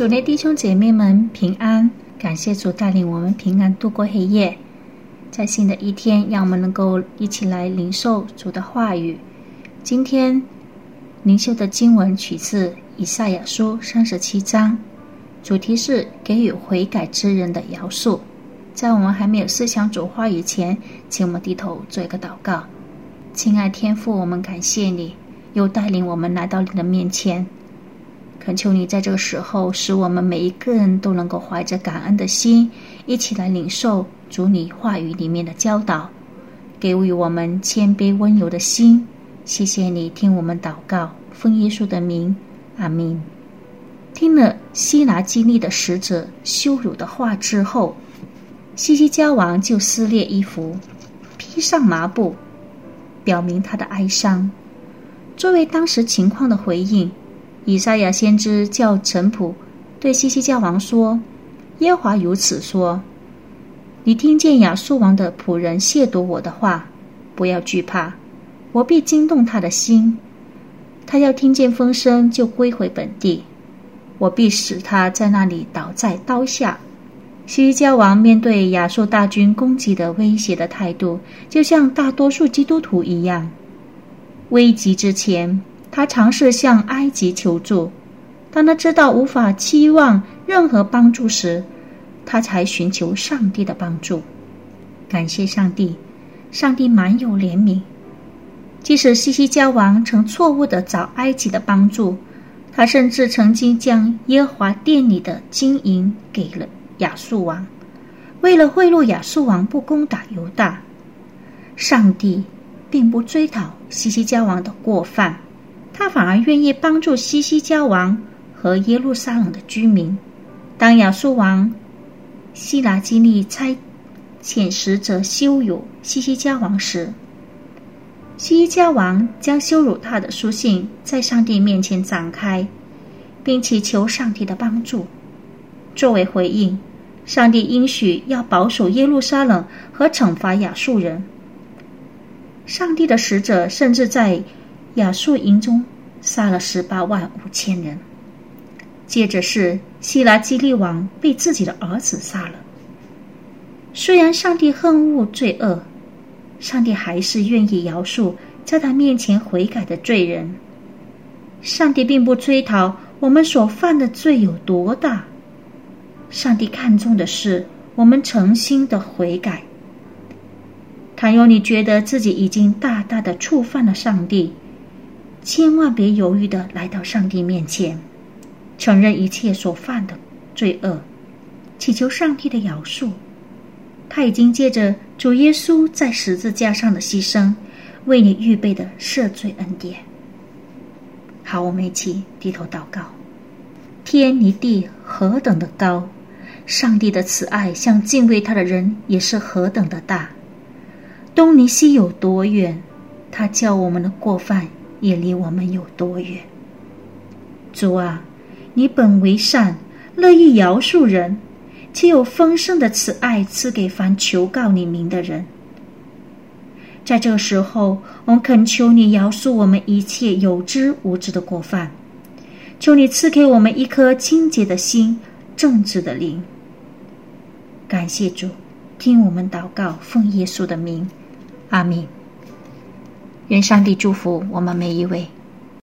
主内弟兄姐妹们平安，感谢主带领我们平安度过黑夜。在新的一天，让我们能够一起来领受主的话语。今天灵修的经文取自以赛亚书三十七章，主题是给予悔改之人的饶恕。在我们还没有思想主话语前，请我们低头做一个祷告。亲爱天父，我们感谢你，又带领我们来到你的面前，恳求你在这个时候，使我们每一个人都能够怀着感恩的心，一起来领受主你话语里面的教导，给予我们谦卑温柔的心。谢谢你听我们祷告，奉耶稣的名，阿明。听了希拿基利的使者羞辱的话之后，西西家王就撕裂衣服，披上麻布。表明他的哀伤。作为当时情况的回应，以赛亚先知叫陈普对西西家王说：“耶和华如此说：你听见亚述王的仆人亵渎我的话，不要惧怕，我必惊动他的心。他要听见风声就归回本地，我必使他在那里倒在刀下。”西西教王面对亚述大军攻击的威胁的态度，就像大多数基督徒一样。危急之前，他尝试向埃及求助；当他知道无法期望任何帮助时，他才寻求上帝的帮助。感谢上帝，上帝满有怜悯。即使西西加王曾错误的找埃及的帮助，他甚至曾经将耶和华殿里的金银给了。亚述王为了贿赂亚述王，不攻打犹大，上帝并不追讨西西家王的过犯，他反而愿意帮助西西家王和耶路撒冷的居民。当亚述王希拿基利差遣使者羞辱西西家王时，西西家王将羞辱他的书信在上帝面前展开，并祈求上帝的帮助，作为回应。上帝应许要保守耶路撒冷和惩罚亚述人。上帝的使者甚至在亚述营中杀了十八万五千人。接着是希拉基利王被自己的儿子杀了。虽然上帝恨恶罪恶，上帝还是愿意饶恕在他面前悔改的罪人。上帝并不追讨我们所犯的罪有多大。上帝看重的是我们诚心的悔改。倘若你觉得自己已经大大的触犯了上帝，千万别犹豫的来到上帝面前，承认一切所犯的罪恶，祈求上帝的饶恕。他已经借着主耶稣在十字架上的牺牲，为你预备的赦罪恩典。好，我们一起低头祷告。天离地何等的高！上帝的慈爱向敬畏他的人也是何等的大，东离西有多远，他叫我们的过犯也离我们有多远。主啊，你本为善，乐意饶恕人，且有丰盛的慈爱赐给凡求告你名的人。在这时候，我们恳求你饶恕我们一切有知无知的过犯，求你赐给我们一颗清洁的心、正直的灵。感谢主，听我们祷告，奉耶稣的名，阿门。愿上帝祝福我们每一位。